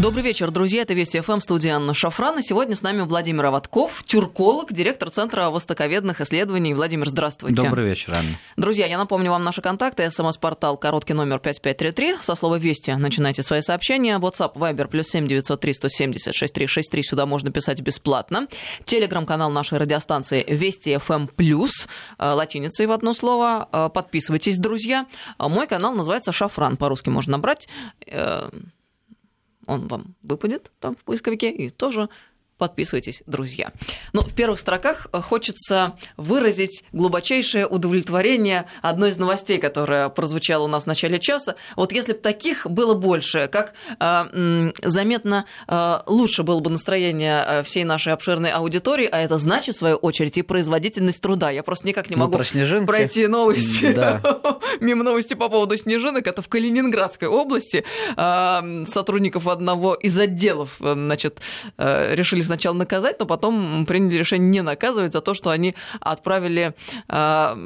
Добрый вечер, друзья. Это Вести ФМ, студия Анна Шафран. И сегодня с нами Владимир Аватков, тюрколог, директор Центра востоковедных исследований. Владимир, здравствуйте. Добрый вечер, Анна. Друзья, я напомню вам наши контакты. СМС-портал короткий номер 5533. Со слова «Вести» начинайте свои сообщения. WhatsApp, Viber, плюс 7 903 170 6363. Сюда можно писать бесплатно. Телеграм-канал нашей радиостанции Вести ФМ плюс, латиницей в одно слово. Э, подписывайтесь, друзья. Мой канал называется «Шафран». По-русски можно набрать э, он вам выпадет там в поисковике, и тоже подписывайтесь, друзья. Ну, в первых строках э, хочется выразить глубочайшее удовлетворение одной из новостей, которая прозвучала у нас в начале часа. Вот если бы таких было больше, как э, заметно э, лучше было бы настроение всей нашей обширной аудитории, а это значит, в свою очередь, и производительность труда. Я просто никак не ну, могу ну, пройти новости, да. мимо новости по поводу снежинок. Это в Калининградской области э, сотрудников одного из отделов значит, решили сначала наказать, но потом приняли решение не наказывать за то, что они отправили а,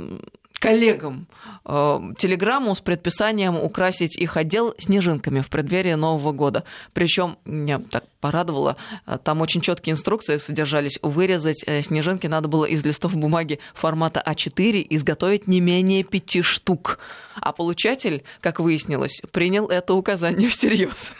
коллегам э, телеграмму с предписанием украсить их отдел снежинками в преддверии Нового года. Причем меня так порадовало, э, там очень четкие инструкции содержались. Вырезать э, снежинки надо было из листов бумаги формата А4, изготовить не менее пяти штук. А получатель, как выяснилось, принял это указание всерьез.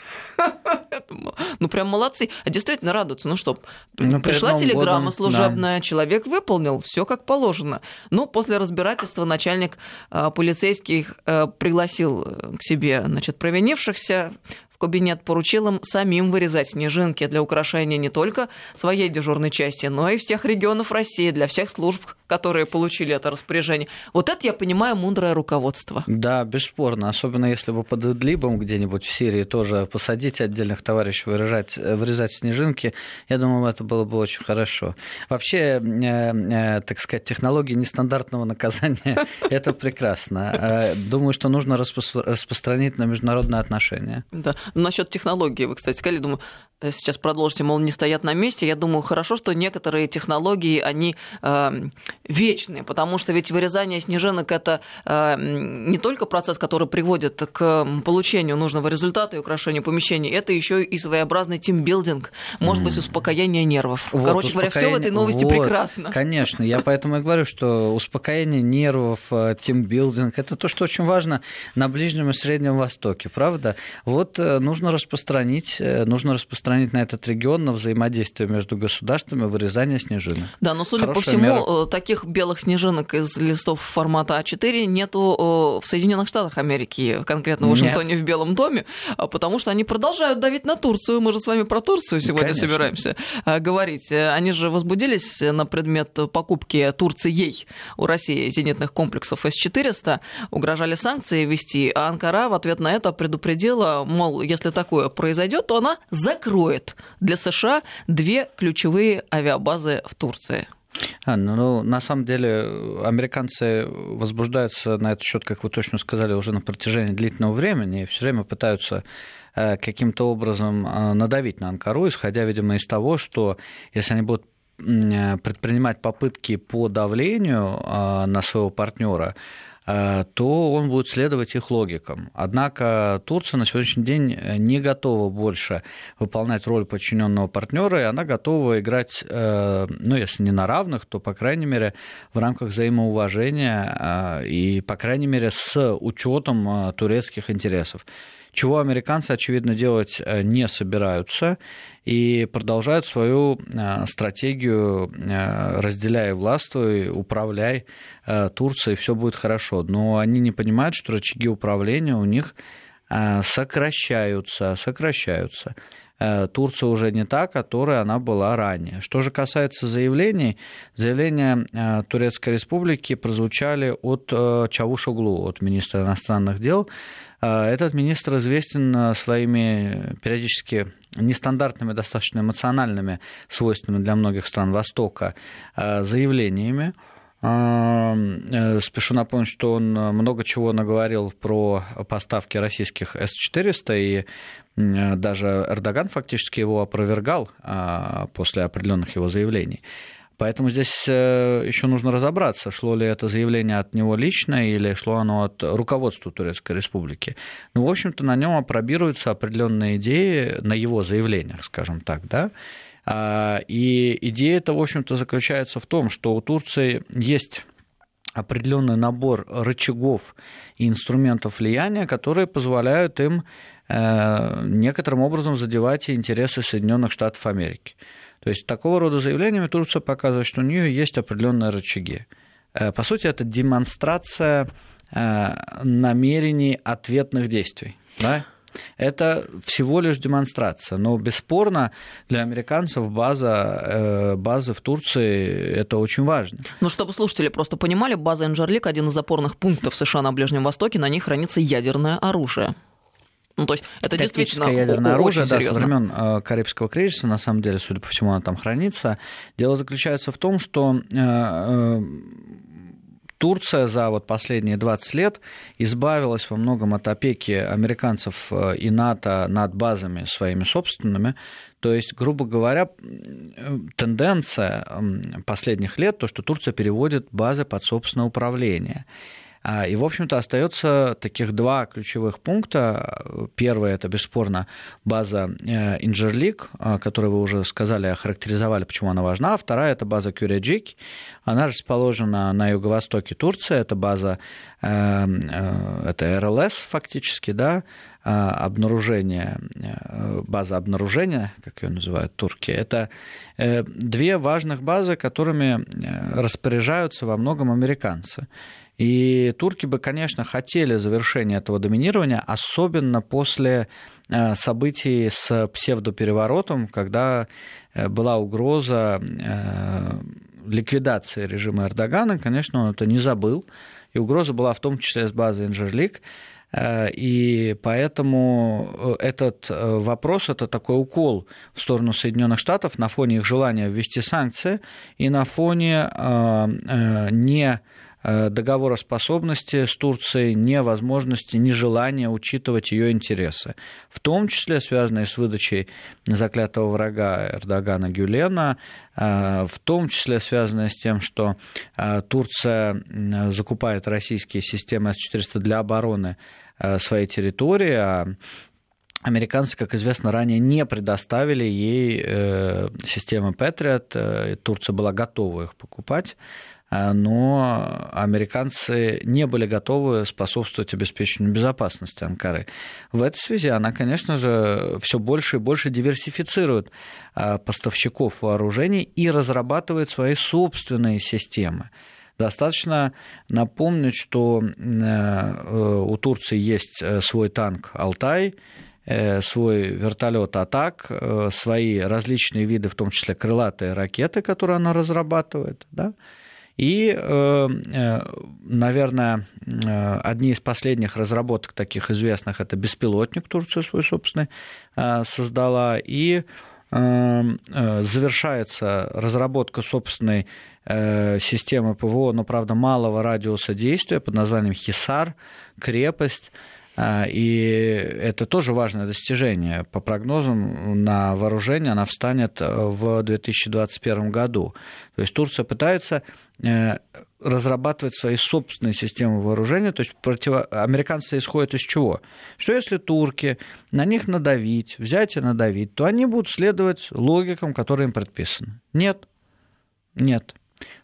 Ну, прям молодцы. А действительно радуются. Ну что, ну, пришла телеграмма служебная, человек выполнил, все как положено. Ну, после разбирательства начальник э, полицейских пригласил к себе, значит, провинившихся, в кабинет поручил им самим вырезать снежинки для украшения не только своей дежурной части, но и всех регионов России, для всех служб, которые получили это распоряжение. Вот это, я понимаю, мудрое руководство. Да, бесспорно. Особенно если бы под Идлибом где-нибудь в Сирии тоже посадить отдельных товарищей, вырезать, вырезать снежинки, я думаю, это было бы очень хорошо. Вообще, э, э, так сказать, технологии нестандартного наказания – это прекрасно. Э, думаю, что нужно распространить на международные отношения. Да. Насчет технологий, вы, кстати, сказали, думаю, сейчас продолжите, мол, не стоят на месте. Я думаю, хорошо, что некоторые технологии, они вечные, потому что ведь вырезание снежинок – это э, не только процесс, который приводит к получению нужного результата и украшению помещений, это еще и своеобразный тимбилдинг, может быть, успокоение нервов. Вот, Короче говоря, все в этой новости вот, прекрасно. Конечно, я поэтому и говорю, что успокоение нервов, э, тимбилдинг – это то, что очень важно на Ближнем и Среднем Востоке, правда? Вот э, нужно распространить, нужно распространить на этот регион на взаимодействие между государствами вырезание снежинок. Да, но судя Хорошая по всему, мера. Э, таких белых снежинок из листов формата А4 нету в Соединенных Штатах Америки, конкретно в Вашингтоне Нет. в Белом доме, а потому что они продолжают давить на Турцию. Мы же с вами про Турцию сегодня Конечно. собираемся говорить. Они же возбудились на предмет покупки Турцией у России зенитных комплексов С-400, угрожали санкции ввести, а Анкара в ответ на это предупредила, мол, если такое произойдет, то она закроет для США две ключевые авиабазы в Турции. А, ну, на самом деле, американцы возбуждаются на этот счет, как вы точно сказали, уже на протяжении длительного времени и все время пытаются э, каким-то образом э, надавить на Анкару, исходя, видимо, из того, что если они будут э, предпринимать попытки по давлению на своего партнера, Э, то он будет следовать их логикам. Однако Турция на сегодняшний день э, не готова больше выполнять роль подчиненного партнера, и она готова играть, э, ну, если не на равных, то, по крайней мере, в рамках взаимоуважения и, по крайней мере, с учетом турецких интересов чего американцы, очевидно, делать не собираются и продолжают свою э, стратегию э, «разделяй властвуй, управляй э, Турцией, все будет хорошо». Но они не понимают, что рычаги управления у них сокращаются, сокращаются. Турция уже не та, которая она была ранее. Что же касается заявлений, заявления Турецкой Республики прозвучали от Чавушоглу, от министра иностранных дел. Этот министр известен своими периодически нестандартными, достаточно эмоциональными, свойственными для многих стран Востока, э, заявлениями. Э, э, спешу напомнить, что он много чего наговорил про поставки российских С-400, и даже Эрдоган фактически его опровергал после определенных его заявлений. Поэтому здесь э, еще нужно разобраться, шло ли это заявление от него лично или шло оно от руководства Турецкой Республики. Ну, в общем-то, на нем опробируются определенные идеи на его заявлениях, скажем так, да. А, и идея это, в общем-то, заключается в том, что у Турции есть определенный набор рычагов и инструментов влияния, которые позволяют им некоторым образом задевать интересы Соединенных Штатов Америки. То есть такого рода заявлениями Турция показывает, что у нее есть определенные рычаги. Э, по сути, это демонстрация э, намерений ответных действий. Да? Это всего лишь демонстрация, но бесспорно для американцев база, э, базы в Турции это очень важно. Ну, чтобы слушатели просто понимали, база Энджерлик один из опорных пунктов США на Ближнем Востоке, на ней хранится ядерное оружие. Ну, то есть это действительно ядерное оружие, да, со времен э, Карибского кризиса, на самом деле, судя по всему, оно там хранится. Дело заключается в том, что э, э, Турция за вот последние 20 лет избавилась во многом от опеки американцев и НАТО над базами своими собственными. То есть, грубо говоря, тенденция последних лет, то, что Турция переводит базы под собственное управление. А, и, в общем-то, остается таких два ключевых пункта. Первый это, бесспорно, база э, Инжерлик, которую вы уже сказали, охарактеризовали, почему она важна. А вторая это база Кюреджик. Она расположена на юго-востоке Турции. Это база, э, э, это РЛС фактически, да, обнаружение, база обнаружения, как ее называют турки, это две важных базы, которыми распоряжаются во многом американцы. И турки бы, конечно, хотели завершения этого доминирования, особенно после э, событий с псевдопереворотом, когда э, была угроза э, ликвидации режима Эрдогана. Конечно, он это не забыл. И угроза была в том числе с базы Инжерлик. И поэтому этот вопрос, это такой укол в сторону Соединенных Штатов на фоне их желания ввести санкции и на фоне не договороспособности с Турцией, невозможности, нежелания учитывать ее интересы, в том числе связанные с выдачей заклятого врага Эрдогана Гюлена, э, в том числе связанные с тем, что э, Турция закупает российские системы С-400 для обороны своей территории, а Американцы, как известно, ранее не предоставили ей системы Patriot. Турция была готова их покупать. А, но американцы не были готовы способствовать обеспечению безопасности Анкары. В этой связи она, конечно же, все больше и больше диверсифицирует а, поставщиков вооружений и разрабатывает свои собственные системы. Достаточно напомнить, что э, у Турции есть э, свой танк «Алтай», э, свой вертолет «Атак», свои различные виды, в том числе крылатые ракеты, которые она разрабатывает. Да? И, э, э, наверное, э, одни из последних разработок таких известных это беспилотник Турция свой собственный создала. И завершается разработка собственной системы ПВО, но, правда, малого радиуса действия под названием «Хисар», «Крепость». И это тоже важное достижение. По прогнозам на вооружение она встанет в 2021 году. То есть Турция пытается Э, разрабатывать свои собственные системы вооружения. То есть против... американцы исходят из чего? Что если турки на них надавить, взять и надавить, то они будут следовать логикам, которые им предписаны. Нет. Нет.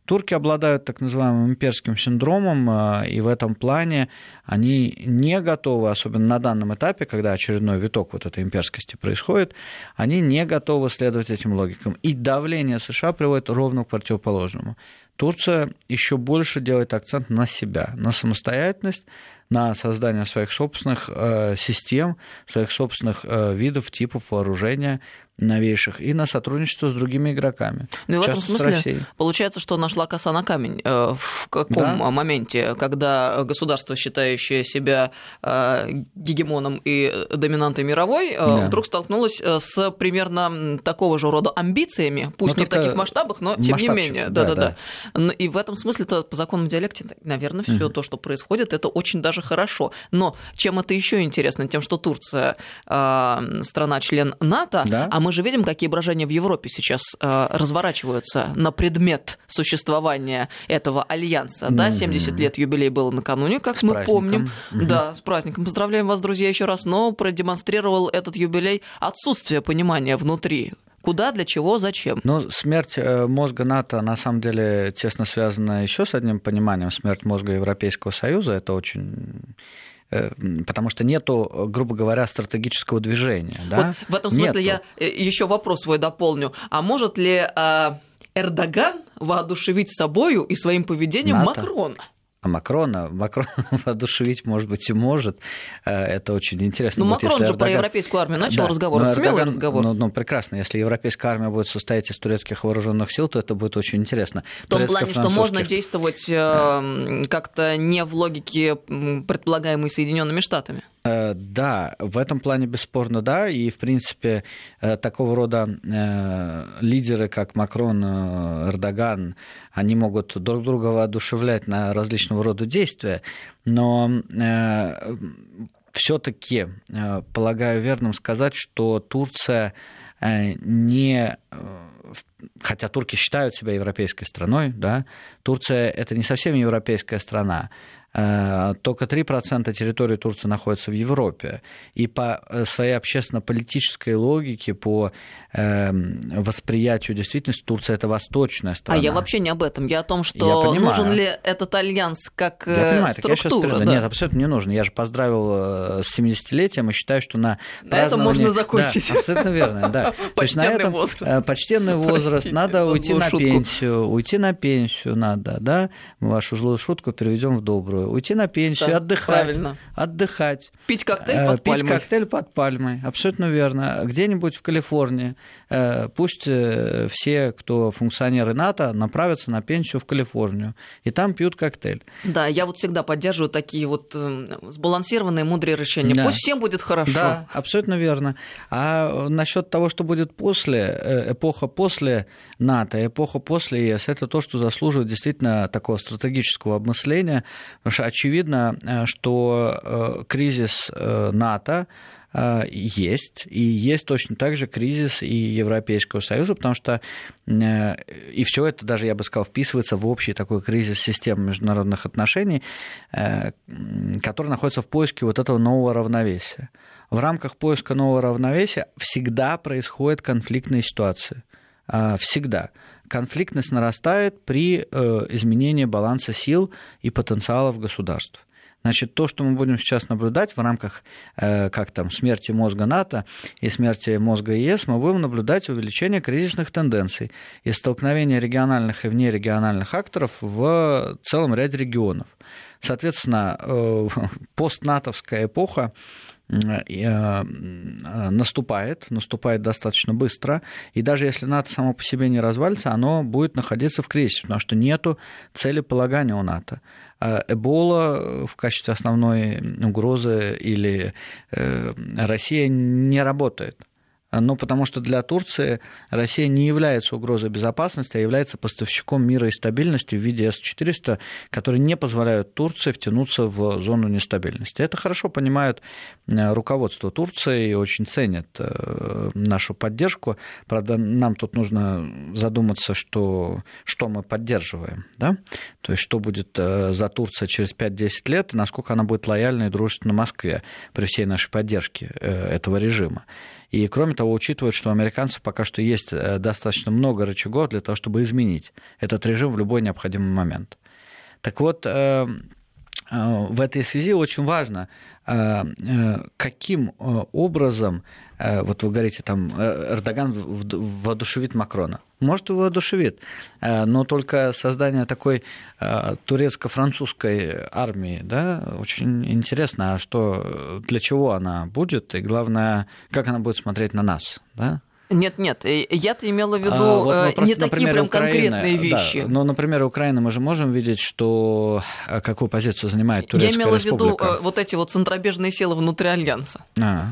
Турки обладают так называемым имперским синдромом, э, и в этом плане они не готовы, особенно на данном этапе, когда очередной виток вот этой имперскости происходит, они не готовы следовать этим логикам. И давление США приводит ровно к противоположному. Турция еще больше делает акцент на себя, на самостоятельность, на создание своих собственных э, систем, своих собственных э, видов, типов вооружения, новейших и на сотрудничество с другими игроками. Ну и в этом смысле получается, что нашла коса на камень. Э, в каком да? моменте, когда государство, считающее себя э, гегемоном и доминантой мировой, э, да. вдруг столкнулось с примерно такого же рода амбициями, пусть ну, не в таких масштабах, но тем не менее. Да, да, да. да. И в этом смысле -то, по законам диалекте, наверное, все угу. то, что происходит, это очень даже хорошо. Но чем это еще интересно? Тем, что Турция страна-член НАТО, да? а мы мы же видим, какие брожения в Европе сейчас э, разворачиваются на предмет существования этого альянса. Mm-hmm. Да, 70 лет юбилей было накануне, как с мы праздником. помним. Mm-hmm. Да, с праздником. Поздравляем вас, друзья, еще раз. Но продемонстрировал этот юбилей отсутствие понимания внутри Куда, для чего, зачем? Ну, смерть э, мозга НАТО на самом деле тесно связана еще с одним пониманием. Смерть мозга Европейского Союза это очень потому что нету, грубо говоря, стратегического движения. Да? Вот в этом смысле нету. я э, еще вопрос свой дополню. А может ли Эрдоган воодушевить собою и своим поведением НАТО? Макрона? А Макрона, Макрона воодушевить, может быть, и может. Э, это очень интересно. Ну, Макрон же Эрдоган... про европейскую армию начал да. разговор, но смелый Эрдоган... разговор. Ну, ну, прекрасно. Если европейская армия будет состоять из турецких вооруженных сил, то это будет очень интересно. В том плане, что можно действовать э, как-то не в логике предполагаемой Соединенными Штатами. Э, да, в этом плане бесспорно да, и в принципе э, такого рода э, лидеры, как Макрон, Эрдоган, они могут друг друга воодушевлять на различного рода действия, но все-таки полагаю верным сказать, что Турция не хотя турки считают себя европейской страной, да, Турция это не совсем европейская страна. Э, только 3% территории Турции находится в Европе. И по э, своей общественно-политической логике, по эм, восприятию действительности, Турция это восточная страна. А я вообще не об этом. Я о том, что нужен ли этот альянс как я э, понимаю, структура. Так я да? Нет, абсолютно не нужен. Я же поздравил с 70-летием и считаю, что на На этом можно закончить. Да, абсолютно верно, да. Почтенный этом, возраст. Почтенный возраст. Надо уйти на пенсию. Уйти на пенсию надо, да? Мы вашу злую шутку переведем в добрую уйти на пенсию, да, отдыхать. Правильно. Отдыхать. Пить коктейль э, под пить пальмой. Пить коктейль под пальмой, абсолютно верно. Где-нибудь в Калифорнии. Э, пусть э, все, кто функционеры НАТО, направятся на пенсию в Калифорнию. И там пьют коктейль. Да, я вот всегда поддерживаю такие вот сбалансированные, мудрые решения. Да. Пусть всем будет хорошо. Да, абсолютно верно. А насчет того, что будет после, эпоха после НАТО, эпоха после ЕС, это то, что заслуживает действительно такого стратегического обмысления, Потому что очевидно, э, что э, кризис э, НАТО есть, и есть точно так же кризис и Европейского Союза, потому что и все это даже, я бы сказал, вписывается в общий такой кризис системы международных отношений, который находится в поиске вот этого нового равновесия. В рамках поиска нового равновесия всегда происходят конфликтные ситуации. Всегда конфликтность нарастает при э, изменении баланса сил и потенциалов государств. Значит, то, что мы будем сейчас наблюдать в рамках, э, как там, смерти мозга НАТО и смерти мозга ЕС, мы будем наблюдать увеличение кризисных тенденций и столкновение региональных и внерегиональных акторов в целом ряде регионов. Соответственно, э, постнатовская эпоха наступает, наступает достаточно быстро, и даже если НАТО само по себе не развалится, оно будет находиться в кризисе, потому что нету целеполагания у НАТО. А Эбола в качестве основной угрозы или э, Россия не работает. Ну, потому что для Турции Россия не является угрозой безопасности, а является поставщиком мира и стабильности в виде С-400, которые не позволяют Турции втянуться в зону нестабильности. Это хорошо понимают э, руководство Турции и очень ценят э, нашу поддержку. Правда, нам тут нужно задуматься, что, что мы поддерживаем. Да? То есть, что будет э, за Турция через 5-10 лет, и насколько она будет лояльна и дружественна Москве при всей нашей поддержке этого режима. И, кроме того, учитывают, что у американцев пока что есть э, достаточно много рычагов для того, чтобы изменить этот режим в любой необходимый момент. Так вот, э, э, в этой связи очень важно, каким образом, вот вы говорите, там, Эрдоган воодушевит Макрона. Может, его воодушевит, но только создание такой турецко-французской армии, да, очень интересно, а что, для чего она будет, и главное, как она будет смотреть на нас, да? Нет, нет, я-то имела в виду а, вот, ну, просто, не такие прям Украины, конкретные вещи. Да, но, например, Украина, мы же можем видеть, что какую позицию занимает Турецкая Я имела республика. в виду вот эти вот центробежные силы внутри Альянса. А.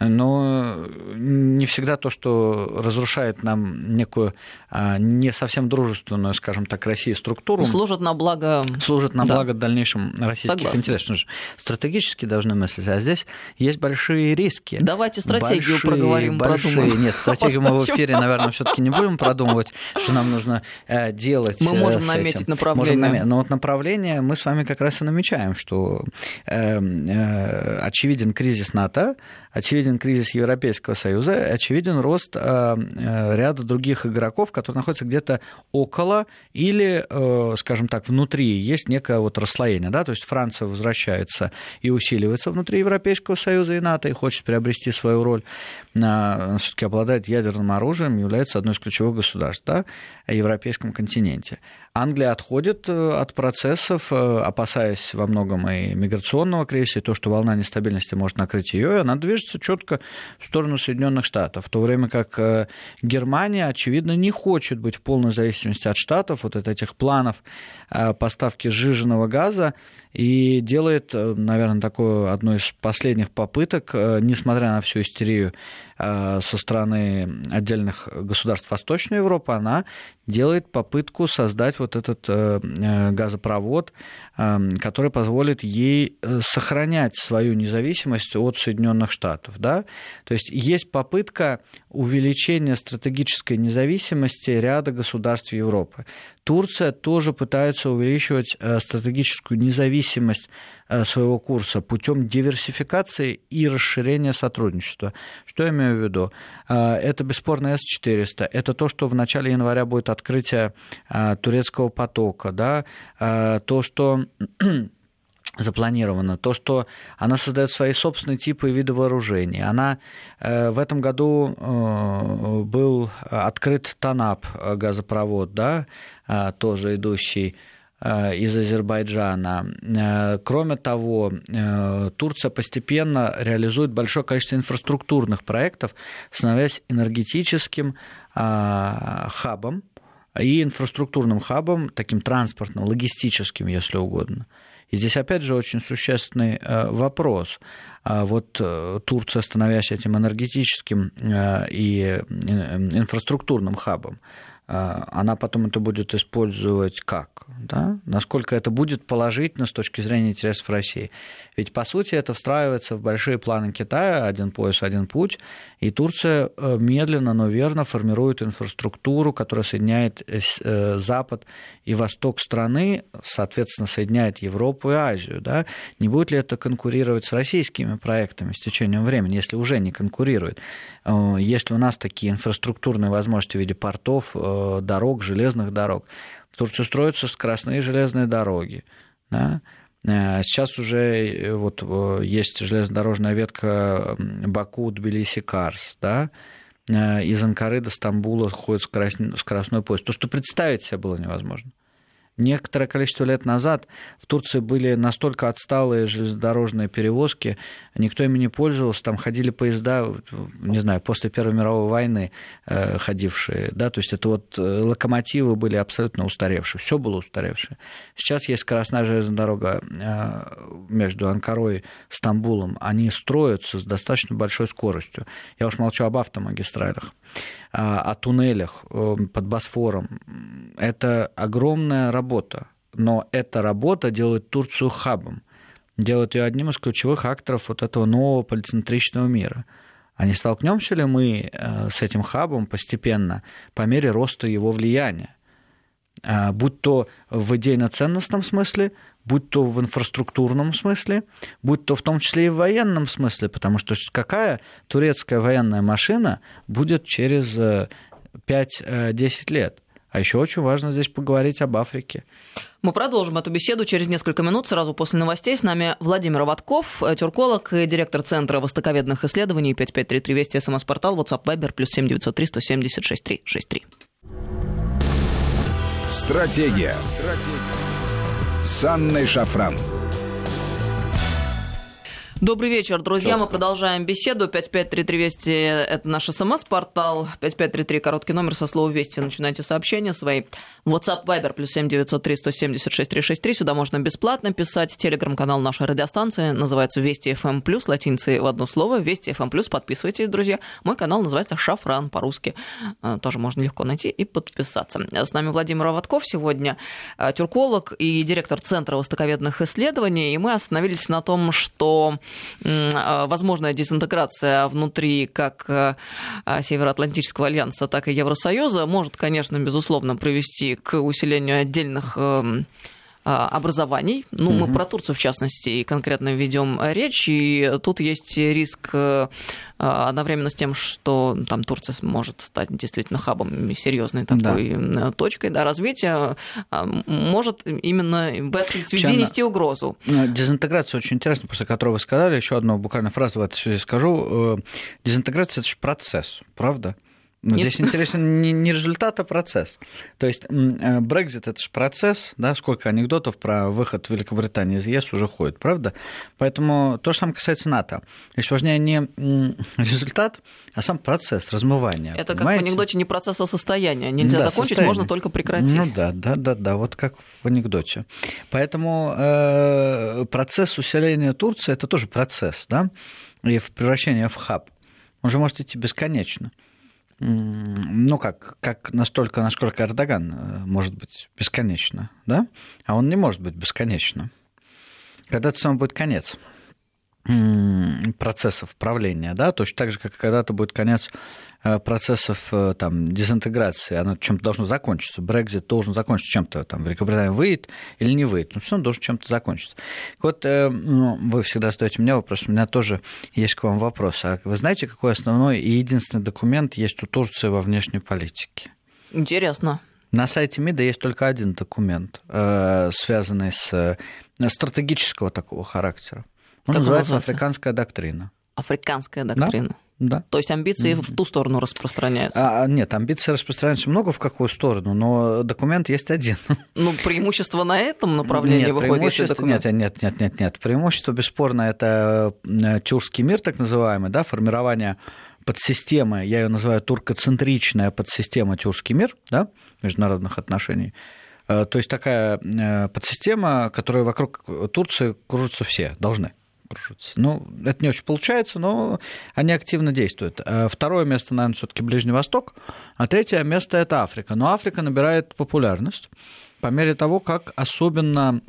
но не всегда то, что разрушает нам некую а, не совсем дружественную, скажем так, России структуру. Служит на благо... Служит на да. благо дальнейшим российских Согласна. интересов. Стратегически должны мыслить, а здесь есть большие риски. Давайте стратегию большие, проговорим, большие. продумаем. Нет, стратегию мы в эфире, наверное, все таки не будем продумывать, что нам нужно э, делать Мы можем наметить этим. направление. Можем намет... Но вот направление мы с вами как раз и намечаем, что э, э, очевиден кризис НАТО, очевиден кризис Европейского Союза, очевиден рост э, э, ряда других игроков, которые находятся где-то около или, э, скажем так, внутри. Есть некое вот расслоение, да, то есть Франция возвращается и усиливается внутри Европейского Союза и НАТО и хочет приобрести свою роль, все-таки обладает ядерным оружием, является одной из ключевых государств да, на европейском континенте. Англия отходит от процессов, опасаясь во многом и миграционного кризиса, и то, что волна нестабильности может накрыть ее, и она движется четко в сторону Соединенных Штатов, в то время как э, Германия, очевидно, не хочет быть в полной зависимости от Штатов, вот от этих планов э, поставки сжиженного газа, и делает, э, наверное, такую одну из последних попыток, несмотря на всю истерию со стороны отдельных государств Восточной Европы, она делает попытку создать вот этот газопровод, который позволит ей сохранять свою независимость от Соединенных. Штатов. Да? То есть есть попытка увеличения стратегической независимости ряда государств Европы. Турция тоже пытается увеличивать э, стратегическую независимость э, своего курса путем диверсификации и расширения сотрудничества. Что я имею в виду? Э, это бесспорно С-400. Это то, что в начале января будет открытие турецкого потока. Да? То, что запланировано, то, что она создает свои собственные типы и виды вооружений. Она э, в этом году э, был открыт ТАНАП э, газопровод, да, тоже идущий из Азербайджана. Кроме того, Турция постепенно реализует большое количество инфраструктурных проектов, становясь энергетическим хабом и инфраструктурным хабом, таким транспортным, логистическим, если угодно. И здесь опять же очень существенный э, вопрос. А вот э, Турция, становясь этим энергетическим э, и инфраструктурным хабом, она потом это будет использовать как? Да? Насколько это будет положительно с точки зрения интересов России? Ведь, по сути, это встраивается в большие планы Китая, один пояс, один путь, и Турция э, медленно, но верно формирует инфраструктуру, которая соединяет э, Запад и Восток страны, соответственно, соединяет Европу и Азию. Да? Не будет ли это конкурировать с российскими проектами с течением времени, если уже не конкурирует? Э, если у нас такие инфраструктурные возможности в виде портов, Э, дорог, железных дорог. В Турции строятся скоростные железные дороги. Да? Э, сейчас уже э, вот есть железнодорожная ветка Баку-Тбилиси-Карс, да, из Анкары до Стамбула ходит скоростной поезд. То, что представить себе было невозможно. Некоторое количество лет назад в Турции были настолько отсталые железнодорожные перевозки, никто ими не пользовался, там ходили поезда, не знаю, после Первой мировой войны э, ходившие, да, то есть это вот э, локомотивы были абсолютно устаревшие, все было устаревшее. Сейчас есть скоростная железная дорога э, между Анкарой и Стамбулом, они строятся с достаточно большой скоростью. Я уж молчу об автомагистралях. А, о туннелях э, под Босфором. Это огромная работа, но эта работа делает Турцию хабом, делает ее одним из ключевых акторов вот этого нового полицентричного мира. А не столкнемся ли мы э, с этим хабом постепенно по мере роста его влияния? А, будь то в идейно-ценностном смысле, будь то в инфраструктурном смысле, будь то в том числе и в военном смысле, потому что какая турецкая военная машина будет через 5-10 э, э, лет? А еще очень важно здесь поговорить об Африке. Мы продолжим эту беседу через несколько минут, сразу после новостей. С нами Владимир Ватков, э, тюрколог и директор Центра востоковедных исследований 5533 Вести, СМС-портал, WhatsApp, Viber, плюс 7903 170 6363. Стратегия. Стратегия с Анной Шафран. Добрый вечер, друзья. Мы продолжаем беседу. 5533 Вести – это наш СМС-портал. 5533 – короткий номер со слова «Вести». Начинайте сообщения свои. WhatsApp, Viber, плюс 7903 176 363. Сюда можно бесплатно писать. Телеграм-канал нашей радиостанции называется «Вести FM+,» эм плюс латиницей в одно слово. «Вести FM+,» плюс. подписывайтесь, друзья. Мой канал называется «Шафран» по-русски. Э, тоже можно легко найти и подписаться. С нами Владимир Аватков сегодня, э, тюрколог и директор Центра востоковедных исследований. И мы остановились на том, что а, возможная дезинтеграция внутри как э, а, Североатлантического альянса, так и Евросоюза может, конечно, безусловно, привести к усилению отдельных эм, а, образований. Ну, угу. мы про Турцию, в частности, конкретно ведем речь, и тут есть риск э, одновременно с тем, что там Турция может стать действительно хабом серьезной такой да. точкой да, развития, а, может именно в этой связи Причем, нести угрозу. Ну, дезинтеграция очень интересна, после которой вы сказали, еще одну буквально фразу в этой связи скажу. Э, дезинтеграция – это же процесс, правда? Ну, здесь интересен не, не результат, а процесс. То есть э, Брекзит это же процесс, да, сколько анекдотов про выход Великобритании из ЕС уже ходит, правда? Поэтому то же самое касается НАТО. Здесь важнее не результат, а сам процесс размывания. Это понимаете? как в анекдоте не процесс, а состояние. Нельзя да, закончить, состояние. можно только прекратить. Ну да, да, да, да, вот как в анекдоте. Поэтому э, процесс усиления Турции это тоже процесс, да, и превращение в хаб. Он же может идти бесконечно ну как, как настолько, насколько Эрдоган э, может быть бесконечно, да? А он не может быть бесконечно. Когда-то сам будет конец процессов правления, да, точно так же, как когда-то будет конец Э, процессов э, там, дезинтеграции, оно чем-то должно закончиться. Брекзит должен закончиться чем-то, там, Великобритания выйдет или не выйдет, но все равно должен чем-то закончиться. Вот э, ну, вы всегда задаете мне вопрос, у меня тоже есть к вам вопрос. А вы знаете, какой основной и единственный документ есть у Турции во внешней политике? Интересно. На сайте МИДа есть только один документ, связанный с стратегического такого характера. Он как называется «Африканская доктрина». Африканская доктрина. Да? Да. То есть амбиции в ту сторону распространяются? А, нет, амбиции распространяются много в какую сторону, но документ есть один. Ну, преимущество на этом направлении нет, выходит, преимущество, документ... Нет, нет, нет, нет, нет. Преимущество, бесспорно, это э, тюркский мир, так называемый, да, формирование подсистемы, я ее называю туркоцентричная подсистема тюркский мир, да, международных отношений. Э, то есть такая э, подсистема, которая вокруг Турции кружатся все, должны кружатся. Ну, это не очень получается, но они активно действуют. Э, второе место, наверное, все-таки Ближний Восток, а третье место это Африка. Но Африка набирает популярность по мере того, как особенно,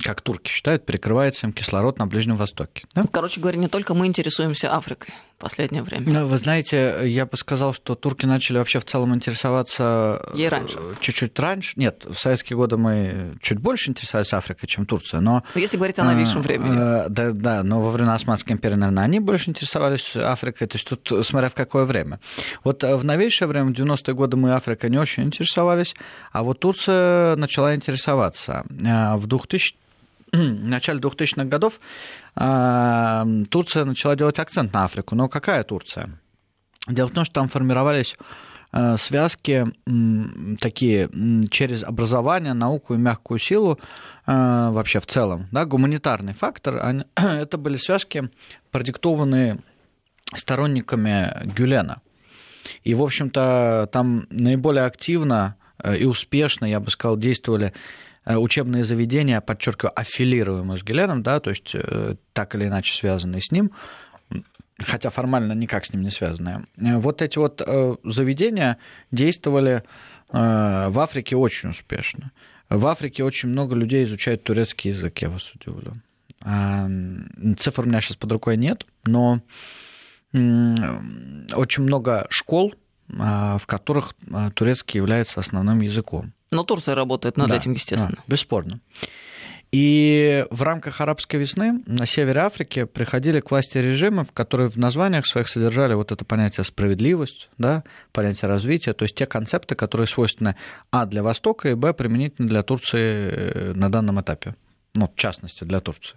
как турки считают, перекрывается им кислород на Ближнем Востоке. Да? Короче говоря, не только мы интересуемся Африкой в последнее время. Ну, вы знаете, я бы сказал, что турки начали вообще в целом интересоваться Ей раньше. чуть-чуть раньше. Нет, в советские годы мы чуть больше интересовались Африкой, чем Турция, но... Ну, если говорить о новейшем времени. Э, да, да, но во время Османской империи, наверное, они больше интересовались Африкой, то есть тут смотря в какое время. Вот в новейшее время, в 90-е годы мы Африкой не очень интересовались, а вот Турция начала интересоваться. Э, в 2000 в начале 2000-х годов а, Турция начала делать акцент на Африку. Но какая Турция? Дело в том, что там формировались а, связки такие через образование, науку и мягкую силу а, вообще в целом, да, гуманитарный фактор, это были связки, продиктованные сторонниками Гюлена. И, в общем-то, там наиболее активно и успешно, я бы сказал, действовали Э, учебные заведения, подчеркиваю, аффилируемые с Геленом, да, то есть э, так или иначе связанные с ним, хотя формально никак с ним не связанные. Э, вот эти вот заведения действовали в Африке очень успешно. В Африке очень много людей изучают турецкий язык, я вас удивлю. Цифр у меня сейчас под рукой нет, но очень много школ, в которых турецкий является основным языком. Но Турция работает над да, этим, естественно. Да, бесспорно. И в рамках арабской весны на севере Африки приходили к власти режимы, в которые в названиях своих содержали вот это понятие справедливость, да, понятие развития, то есть те концепты, которые свойственны а для Востока и б применительно для Турции э, на данном этапе, ну, в частности, для Турции.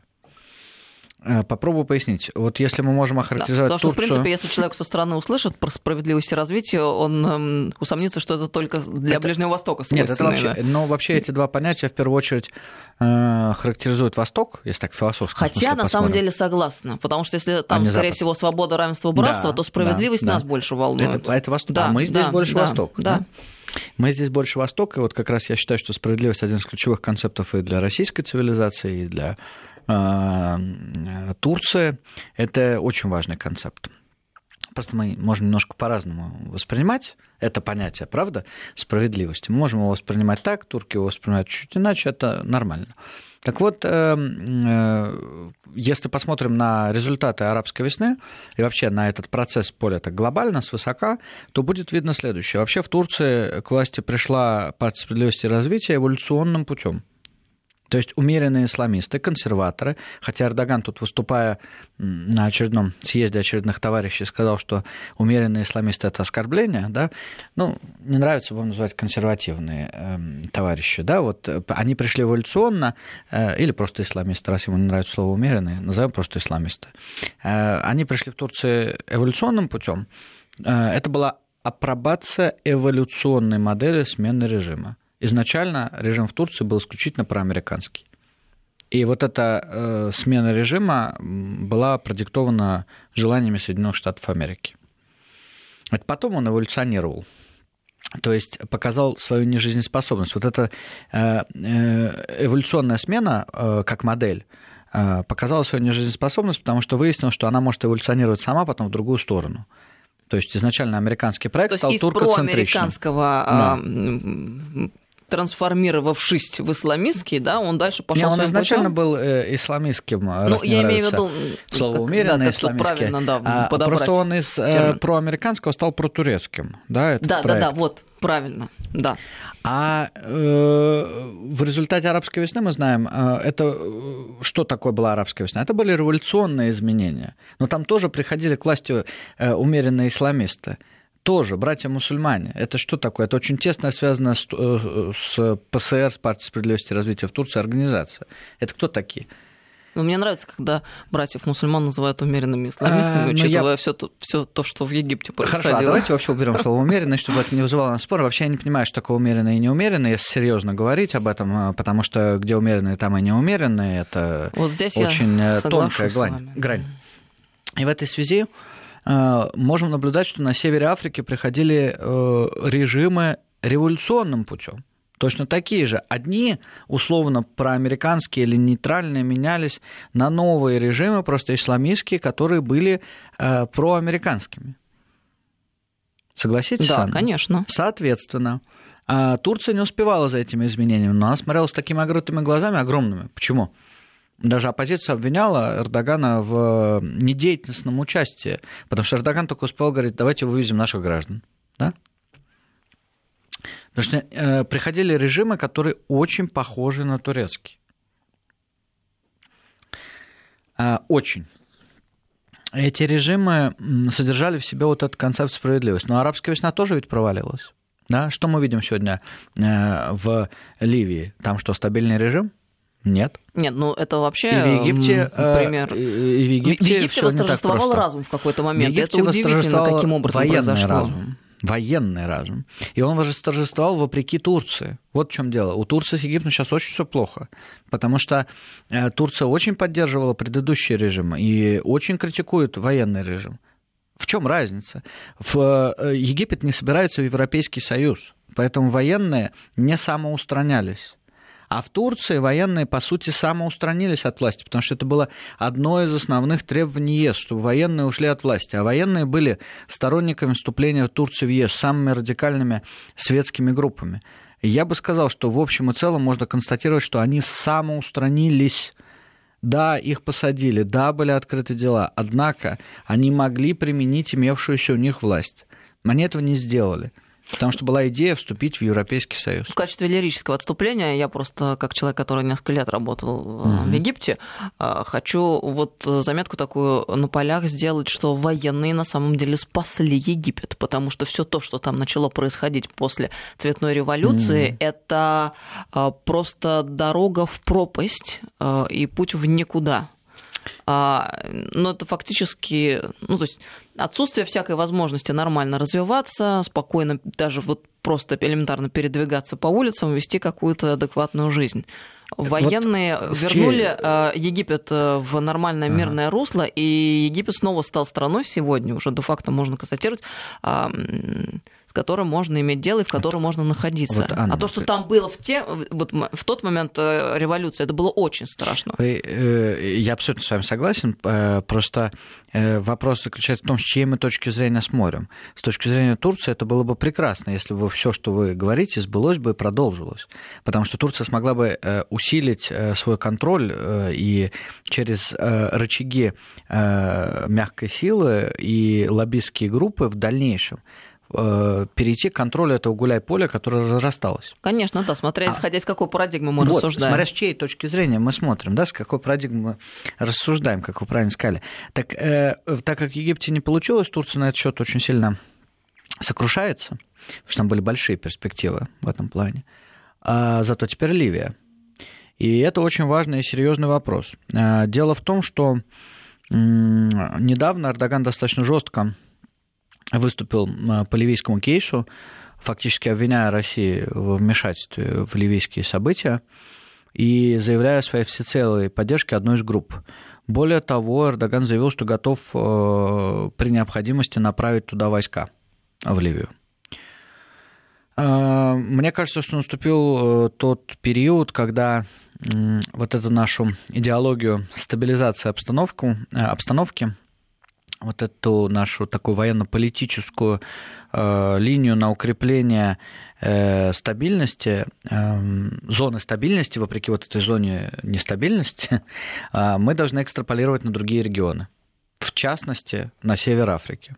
Э, попробую пояснить. Вот если мы можем охарактеризовать да, потому Турцию... что, в принципе, если человек со стороны услышит про справедливость и развитие, он эм, усомнится, что это только для это... Ближнего Востока Нет, это вообще... Да? Но вообще эти два понятия, в первую очередь, э, характеризуют Восток, если так философски Хотя, на самом деле, согласна. Потому что если там, а скорее Запад. всего, свобода, равенство, братство, да, то справедливость да, нас да. больше волнует. Это, это Восток. Да, а мы здесь да, больше да, Восток. Да. да? Мы здесь больше Восток, и вот как раз я считаю, что справедливость один из ключевых концептов и для российской цивилизации, и для а, Турция – это очень важный концепт. Просто мы можем немножко по-разному воспринимать это понятие, правда, справедливости. Мы можем его воспринимать так, турки его воспринимают чуть иначе, это нормально. Так вот, э, э, если посмотрим на результаты арабской весны и вообще на этот процесс поля так глобально, свысока, то будет видно следующее. Вообще в Турции к власти пришла партия справедливости и развития эволюционным путем. То есть умеренные исламисты, консерваторы, хотя Эрдоган тут, выступая на очередном съезде очередных товарищей, сказал, что умеренные исламисты – это оскорбление, да, ну, не нравится, будем называть консервативные э, товарищи, да, вот э, они пришли эволюционно, э, или просто исламисты, раз ему не нравится слово умеренные, назовем просто исламисты. Э, они пришли в Турцию эволюционным путем. Э, это была апробация эволюционной модели смены режима. Изначально режим в Турции был исключительно проамериканский. И вот эта э, смена режима была продиктована желаниями Соединенных Штатов Америки. Это потом он эволюционировал. То есть показал свою нежизнеспособность. Вот эта э, э, эволюционная смена э, как модель э, показала свою нежизнеспособность, потому что выяснилось, что она может эволюционировать сама потом в другую сторону. То есть изначально американский проект То стал туркоцентричным. американского да трансформировавшись в исламистский, да, он дальше пошел. Не, он изначально путем. был э, исламистским. Ну, я имею в виду слово умеренно да, исламистский. Правильно, да, а, просто он из э, проамериканского стал протурецким, да, этот да, проект. да, да, вот правильно, да. А э, в результате арабской весны мы знаем, э, это э, что такое была арабская весна? Это были революционные изменения. Но там тоже приходили к власти э, умеренные исламисты тоже братья-мусульмане. Это что такое? Это очень тесно связано с, э, с ПСР, с Партией справедливости и развития в Турции, организация. Это кто такие? Ну, мне нравится, когда братьев мусульман называют умеренными исламистами, а, учитывая я... все, то, все то, что в Египте происходило. Хорошо, а давайте вообще уберем слово умеренный, чтобы это не вызывало нас спор. Вообще я не понимаю, что такое умеренный и неумеренный, если серьезно говорить об этом, потому что где умеренные, там и неумеренные, это вот здесь очень э, тонкая грань. грань. И в этой связи Э, можем наблюдать, что на севере Африки приходили э, режимы революционным путем. Точно такие же. Одни, условно, проамериканские или нейтральные, менялись на новые режимы, просто исламистские, которые были э, проамериканскими. Согласитесь? Да, Анна? конечно. Соответственно, Турция не успевала за этими изменениями, но она смотрела с такими огромными глазами, огромными. Почему? Даже оппозиция обвиняла Эрдогана в недеятельностном участии, потому что Эрдоган только успел говорить, давайте вывезем наших граждан. Да? Потому что э, приходили режимы, которые очень похожи на турецкий. Э, очень. Эти режимы содержали в себе вот этот концепт справедливости. Но арабская весна тоже ведь провалилась. Да? Что мы видим сегодня э, в Ливии? Там что, стабильный режим? Нет. Нет, ну это вообще и в Египте, пример. И в Египте, в Египте восторжествовал разум в какой-то момент. В Египте это удивительно, каким образом военный произошло. разум. Военный разум. И он восторжествовал вопреки Турции. Вот в чем дело. У Турции с Египтом сейчас очень все плохо. Потому что э, Турция очень поддерживала предыдущий режим и очень критикует военный режим. В чем разница? В э, Египет не собирается в Европейский Союз. Поэтому военные не самоустранялись. А в Турции военные, по сути, самоустранились от власти, потому что это было одно из основных требований ЕС, чтобы военные ушли от власти. А военные были сторонниками вступления Турции в ЕС, самыми радикальными светскими группами. Я бы сказал, что в общем и целом можно констатировать, что они самоустранились. Да, их посадили, да, были открыты дела, однако они могли применить имевшуюся у них власть. Они этого не сделали. Потому что была идея вступить в Европейский Союз. В качестве лирического отступления я просто, как человек, который несколько лет работал mm-hmm. в Египте, э, хочу вот заметку такую на полях сделать, что военные на самом деле спасли Египет, потому что все то, что там начало происходить после цветной революции, mm-hmm. это э, просто дорога в пропасть и путь в никуда. А, но это фактически, ну, то есть отсутствие всякой возможности нормально развиваться, спокойно даже вот просто элементарно передвигаться по улицам, вести какую-то адекватную жизнь. Военные вот вернули чьей... Э, Египет э, в нормальное мирное ага. русло, и Египет снова стал страной сегодня, уже де-факто можно констатировать, с которым можно иметь дело и в котором вот, можно находиться. Вот, Анна, а то, что там было в, те, вот, в тот момент э, революции, это было очень страшно. Я абсолютно с вами согласен. Просто вопрос заключается в том, с чьей мы точки зрения смотрим. С точки зрения Турции это было бы прекрасно, если бы все, что вы говорите, сбылось бы и продолжилось. Потому что Турция смогла бы усилить свой контроль и через рычаги мягкой силы и лоббистские группы в дальнейшем Э, перейти к контролю этого гуляй-поля, которое разрасталось. Конечно, да, смотря а, исходя из какой парадигмы мы вот, рассуждаем. Смотря с чьей точки зрения мы смотрим, да, с какой парадигмы мы рассуждаем, как вы правильно сказали. Так, э, так как в Египте не получилось, Турция на этот счет очень сильно сокрушается, потому что там были большие перспективы в этом плане. А зато теперь Ливия. И это очень важный и серьезный вопрос. Э, дело в том, что недавно Эрдоган достаточно жестко выступил по ливийскому кейсу, фактически обвиняя Россию в вмешательстве в ливийские события и заявляя о своей всецелой поддержке одной из групп. Более того, Эрдоган заявил, что готов э, при необходимости направить туда войска, в Ливию. Э, мне кажется, что наступил э, тот период, когда вот эту нашу идеологию стабилизации обстановки, обстановки вот эту нашу такую военно-политическую э, линию на укрепление э, стабильности, э, зоны стабильности, вопреки вот этой зоне нестабильности, э, мы должны экстраполировать на другие регионы, в частности, на север Африки.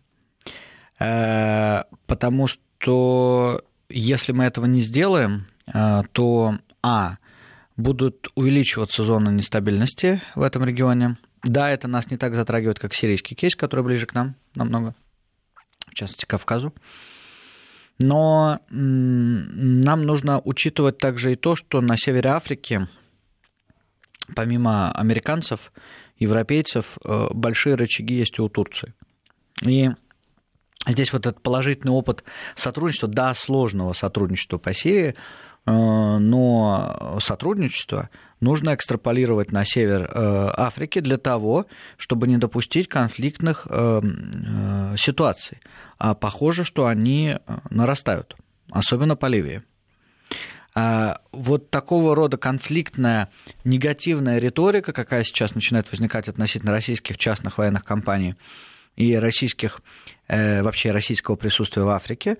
Потому что если мы этого не сделаем, то, а, будут увеличиваться зоны нестабильности в этом регионе – да, это нас не так затрагивает, как сирийский кейс, который ближе к нам намного, в частности, Кавказу. Но нам нужно учитывать также и то, что на севере Африки, помимо американцев, европейцев, э, большие рычаги есть у Турции. И здесь вот этот положительный опыт сотрудничества, да, сложного сотрудничества по Сирии, но сотрудничество нужно экстраполировать на север э, Африки для того, чтобы не допустить конфликтных э, ситуаций. А похоже, что они нарастают, особенно по Ливии. А вот такого рода конфликтная негативная риторика, какая сейчас начинает возникать относительно российских частных военных компаний и российских, вообще российского присутствия в Африке,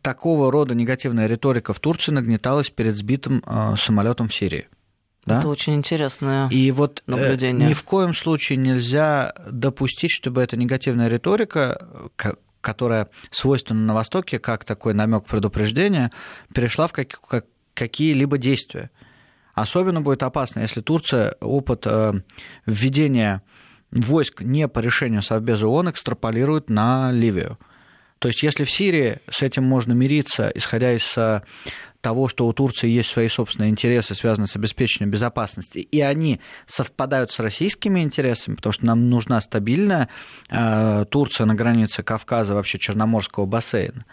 такого рода негативная риторика в Турции нагнеталась перед сбитым а, самолетом в Сирии. Да? Это очень интересное И вот э, наблюдение. ни в коем случае нельзя допустить, чтобы эта негативная риторика, которая свойственна на Востоке, как такой намек предупреждения, перешла в какие-либо действия. Особенно будет опасно, если Турция опыт э, введения войск не по решению Совбеза ООН экстраполирует на Ливию. То есть если в Сирии с этим можно мириться, исходя из э, того, что у Турции есть свои собственные интересы, связанные с обеспечением безопасности, и они совпадают с российскими интересами, потому что нам нужна стабильная э, Турция на границе Кавказа, вообще Черноморского бассейна,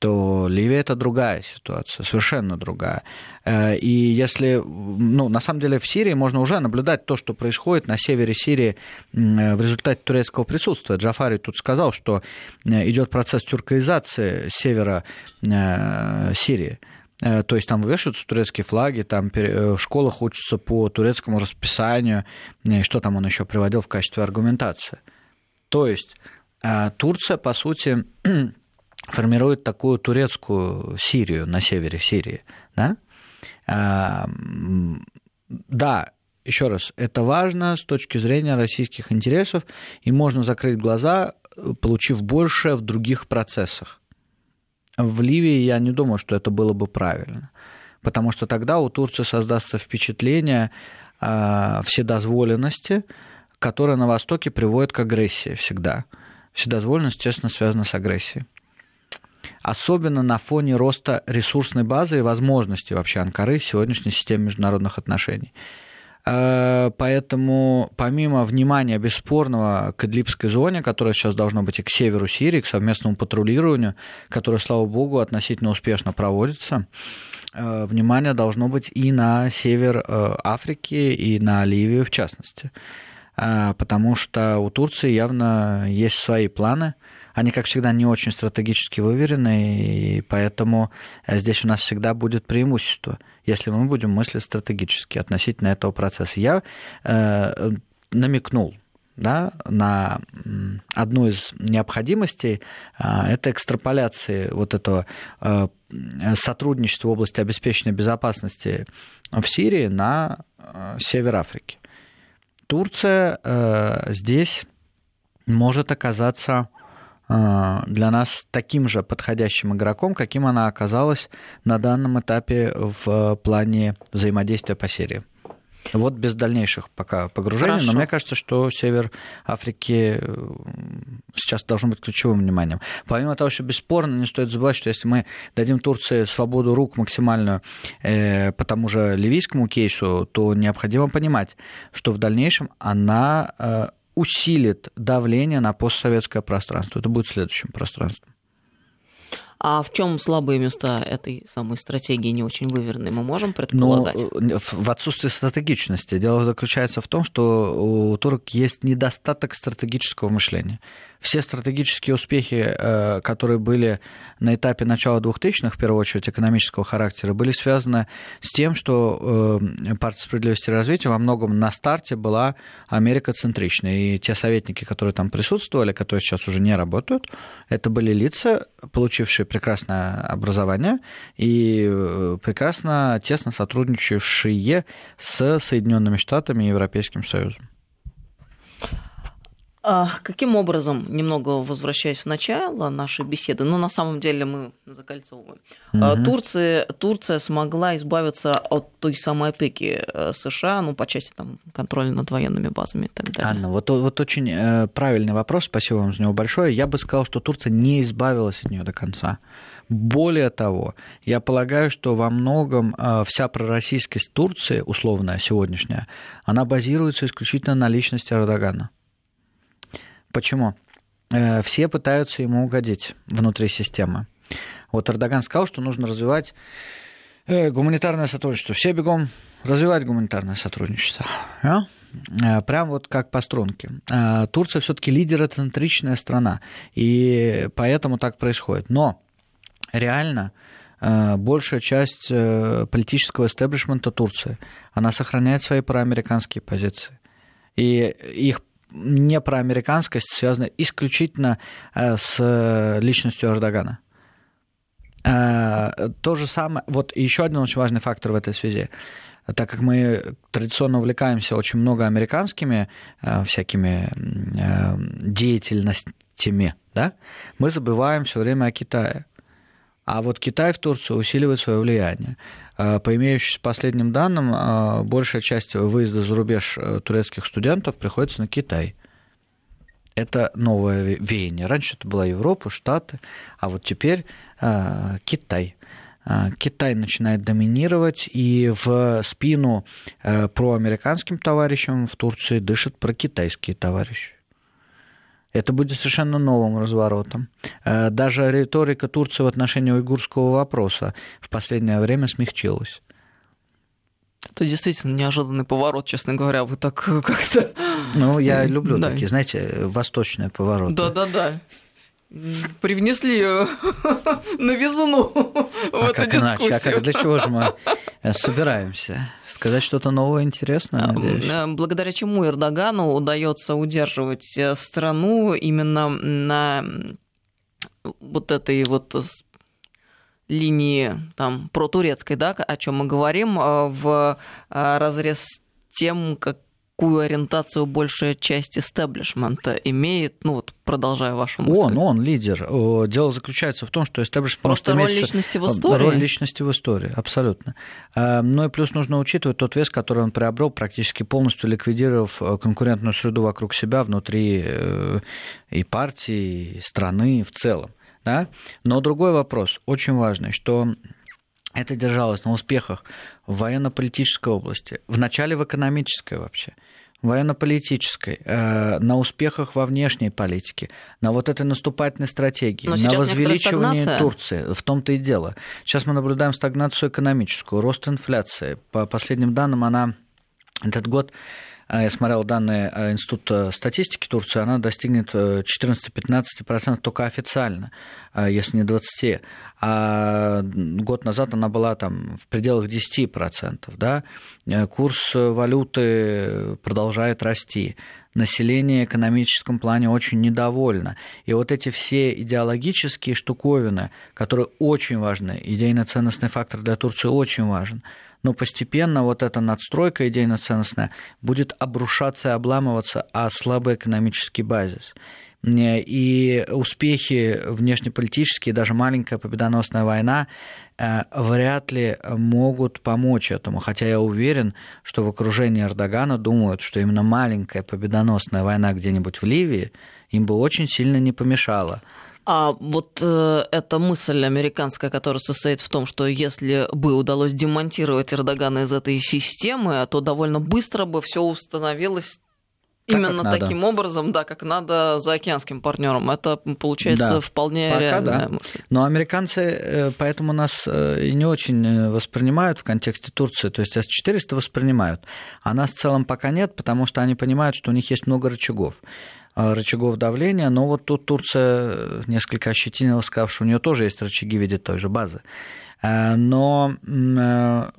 то Ливия это другая ситуация, совершенно другая. Э, и если, ну, на самом деле в Сирии можно уже наблюдать то, что происходит на севере Сирии в результате турецкого присутствия. Джафари тут сказал, что э, идет процесс тюркоизации севера э, Сирии. То есть там вешаются турецкие флаги, там в школах учатся по турецкому расписанию, и что там он еще приводил в качестве аргументации. То есть Турция, по сути, формирует такую турецкую Сирию на севере Сирии. Да, а, да еще раз, это важно с точки зрения российских интересов, и можно закрыть глаза, получив больше в других процессах. В Ливии я не думаю, что это было бы правильно, потому что тогда у Турции создастся впечатление а, вседозволенности, которое на Востоке приводит к агрессии всегда. Вседозволенность, естественно, связана с агрессией особенно на фоне роста ресурсной базы и возможностей вообще Анкары в сегодняшней системе международных отношений. Поэтому помимо внимания бесспорного к Идлибской зоне, которая сейчас должна быть и к северу Сирии, к совместному патрулированию, которое, слава богу, относительно успешно проводится, внимание должно быть и на север Африки, и на Ливию в частности. Потому что у Турции явно есть свои планы – они, как всегда, не очень стратегически выверены, и поэтому э, здесь у нас всегда будет преимущество, если мы будем мыслить стратегически относительно этого процесса. Я э, намекнул да, на одну из необходимостей, а, это экстраполяции вот этого э, сотрудничества в области обеспечения безопасности в Сирии на э, север Африки. Турция здесь может оказаться для нас таким же подходящим игроком, каким она оказалась на данном этапе в плане взаимодействия по серии. Вот без дальнейших пока погружений, Хорошо. но мне кажется, что север Африки э, сейчас должен быть ключевым вниманием. Помимо того, что бесспорно не стоит забывать, что если мы дадим Турции свободу рук максимальную э, по тому же ливийскому кейсу, то необходимо понимать, что в дальнейшем она э, усилит давление на постсоветское пространство. Это будет следующим пространством. А в чем слабые места этой самой стратегии не очень выверенной, мы можем предполагать? Ну, в отсутствии стратегичности. Дело заключается в том, что у турок есть недостаток стратегического мышления все стратегические успехи, э, которые были на этапе начала 2000-х, в первую очередь экономического характера, были связаны с тем, что э, партия справедливости и развития во многом на старте была америкоцентричной. И те советники, которые там присутствовали, которые сейчас уже не работают, это были лица, получившие прекрасное образование и э, прекрасно тесно сотрудничавшие с Соединенными Штатами и Европейским Союзом. Каким образом, немного возвращаясь в начало нашей беседы, но ну, на самом деле мы закольцовываем, угу. Турция, Турция смогла избавиться от той самой опеки э, США, ну, по части там, контроля над военными базами и так далее. Анна, вот, вот очень э, правильный вопрос, спасибо вам за него большое. Я бы сказал, что Турция не избавилась от нее до конца. Более того, я полагаю, что во многом э, вся пророссийскость Турции, условная, сегодняшняя, она базируется исключительно на личности Эрдогана. Почему? Э, все пытаются ему угодить внутри системы. Вот Эрдоган сказал, что нужно развивать э, гуманитарное сотрудничество. Все бегом развивать гуманитарное сотрудничество. А? Прям вот как по струнке. Турция все-таки лидероцентричная страна, и поэтому так происходит. Но реально большая часть политического эстеблишмента Турции, она сохраняет свои проамериканские позиции. И их не про американскость связана исключительно э, с личностью Эрдогана. Э, то же самое, вот еще один очень важный фактор в этой связи. Так как мы традиционно увлекаемся очень много американскими э, всякими деятельностями, да, мы забываем все время о Китае. А вот Китай в Турцию усиливает свое влияние. А, по имеющимся последним данным, а, большая часть выезда за рубеж э, турецких студентов приходится на Китай. Это новое веяние. Раньше это была Европа, Штаты, а вот теперь а, Китай. Китай начинает доминировать, и в спину э, проамериканским товарищам в Турции дышат прокитайские товарищи. Это будет совершенно новым разворотом. Э, даже риторика Турции в отношении уйгурского вопроса в последнее время смягчилась. Это действительно неожиданный поворот, честно говоря. Вы так как-то... Ну, я люблю да. такие, знаете, восточные повороты. Да-да-да привнесли э, новизну в а эту как дискуссию. Иначе? А как, для чего же мы э, собираемся? Сказать что-то новое, интересное, надеюсь. Э, благодаря чему Эрдогану удается удерживать страну именно на вот этой вот линии там протурецкой, да, о чем мы говорим, в разрез с тем, как какую ориентацию большая часть истеблишмента имеет, ну вот продолжая вашу мысль? Он, он лидер. Дело заключается в том, что истеблишмент Просто роль личности в истории? Роль личности в истории, абсолютно. А, ну и плюс нужно учитывать тот вес, который он приобрел, практически полностью ликвидировав э, конкурентную среду вокруг себя, внутри э, и партии, и страны в целом. Да? Но другой вопрос, очень важный, что это держалось на успехах в военно-политической области, в начале в экономической вообще, военно-политической, э, на успехах во внешней политике, на вот этой наступательной стратегии, Но на возвеличивании Турции. В том-то и дело. Сейчас мы наблюдаем стагнацию экономическую, рост инфляции. По последним данным, она этот год я смотрел данные а, Института статистики Турции, она достигнет 14-15% э, только официально, а, если не 20%. А год назад она была там в пределах 10%. Да? Э, курс валюты продолжает расти население в экономическом плане очень недовольно. И вот эти все идеологические штуковины, которые очень важны, идейно-ценностный фактор для Турции очень важен, но постепенно вот эта надстройка идейно-ценностная будет обрушаться и обламываться о слабый экономический базис. И успехи внешнеполитические, даже маленькая победоносная война э, вряд ли могут помочь этому. Хотя я уверен, что в окружении Эрдогана думают, что именно маленькая победоносная война где-нибудь в Ливии им бы очень сильно не помешала. А вот э, эта мысль американская, которая состоит в том, что если бы удалось демонтировать Эрдогана из этой системы, то довольно быстро бы все установилось так, Именно таким образом, да, как надо за океанским партнером. Это получается да, вполне пока реальная да. мысль. Но американцы э, поэтому нас э, и не очень э, воспринимают в контексте Турции. То есть С-400 воспринимают, а нас в целом пока нет, потому что они понимают, что у них есть много рычагов. Э, рычагов давления, но вот тут Турция несколько ощетинила, сказав, что у нее тоже есть рычаги в виде той же базы. Э, но э,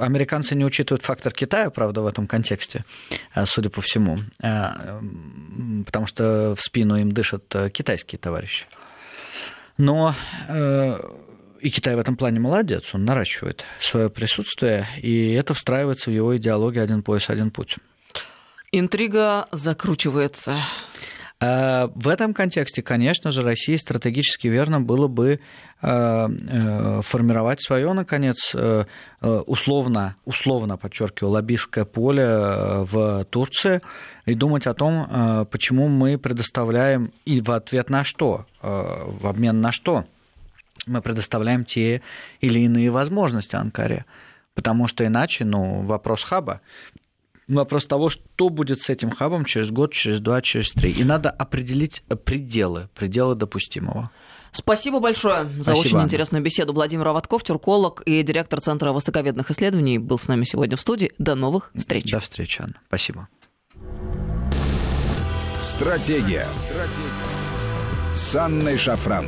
американцы не учитывают фактор Китая, правда, в этом контексте, судя по всему, потому что в спину им дышат китайские товарищи. Но и Китай в этом плане молодец, он наращивает свое присутствие, и это встраивается в его идеологию «один пояс, один путь». Интрига закручивается. А, в этом контексте, конечно же, России стратегически верно было бы а, э, формировать свое, наконец, э, э, условно, условно, подчеркиваю, лоббистское поле в Турции и думать о том, почему мы предоставляем и в ответ на что, в обмен на что мы предоставляем те или иные возможности Анкаре. Потому что иначе, ну, вопрос хаба вопрос того, что будет с этим хабом через год, через два, через три. И надо определить пределы, пределы допустимого. Спасибо большое за Спасибо. очень интересную беседу. Владимир Аватков, тюрколог и директор Центра востоковедных исследований, был с нами сегодня в студии. До новых встреч. До встречи, Анна. Спасибо. Стратегия. Стратегия. С Анной Шафран.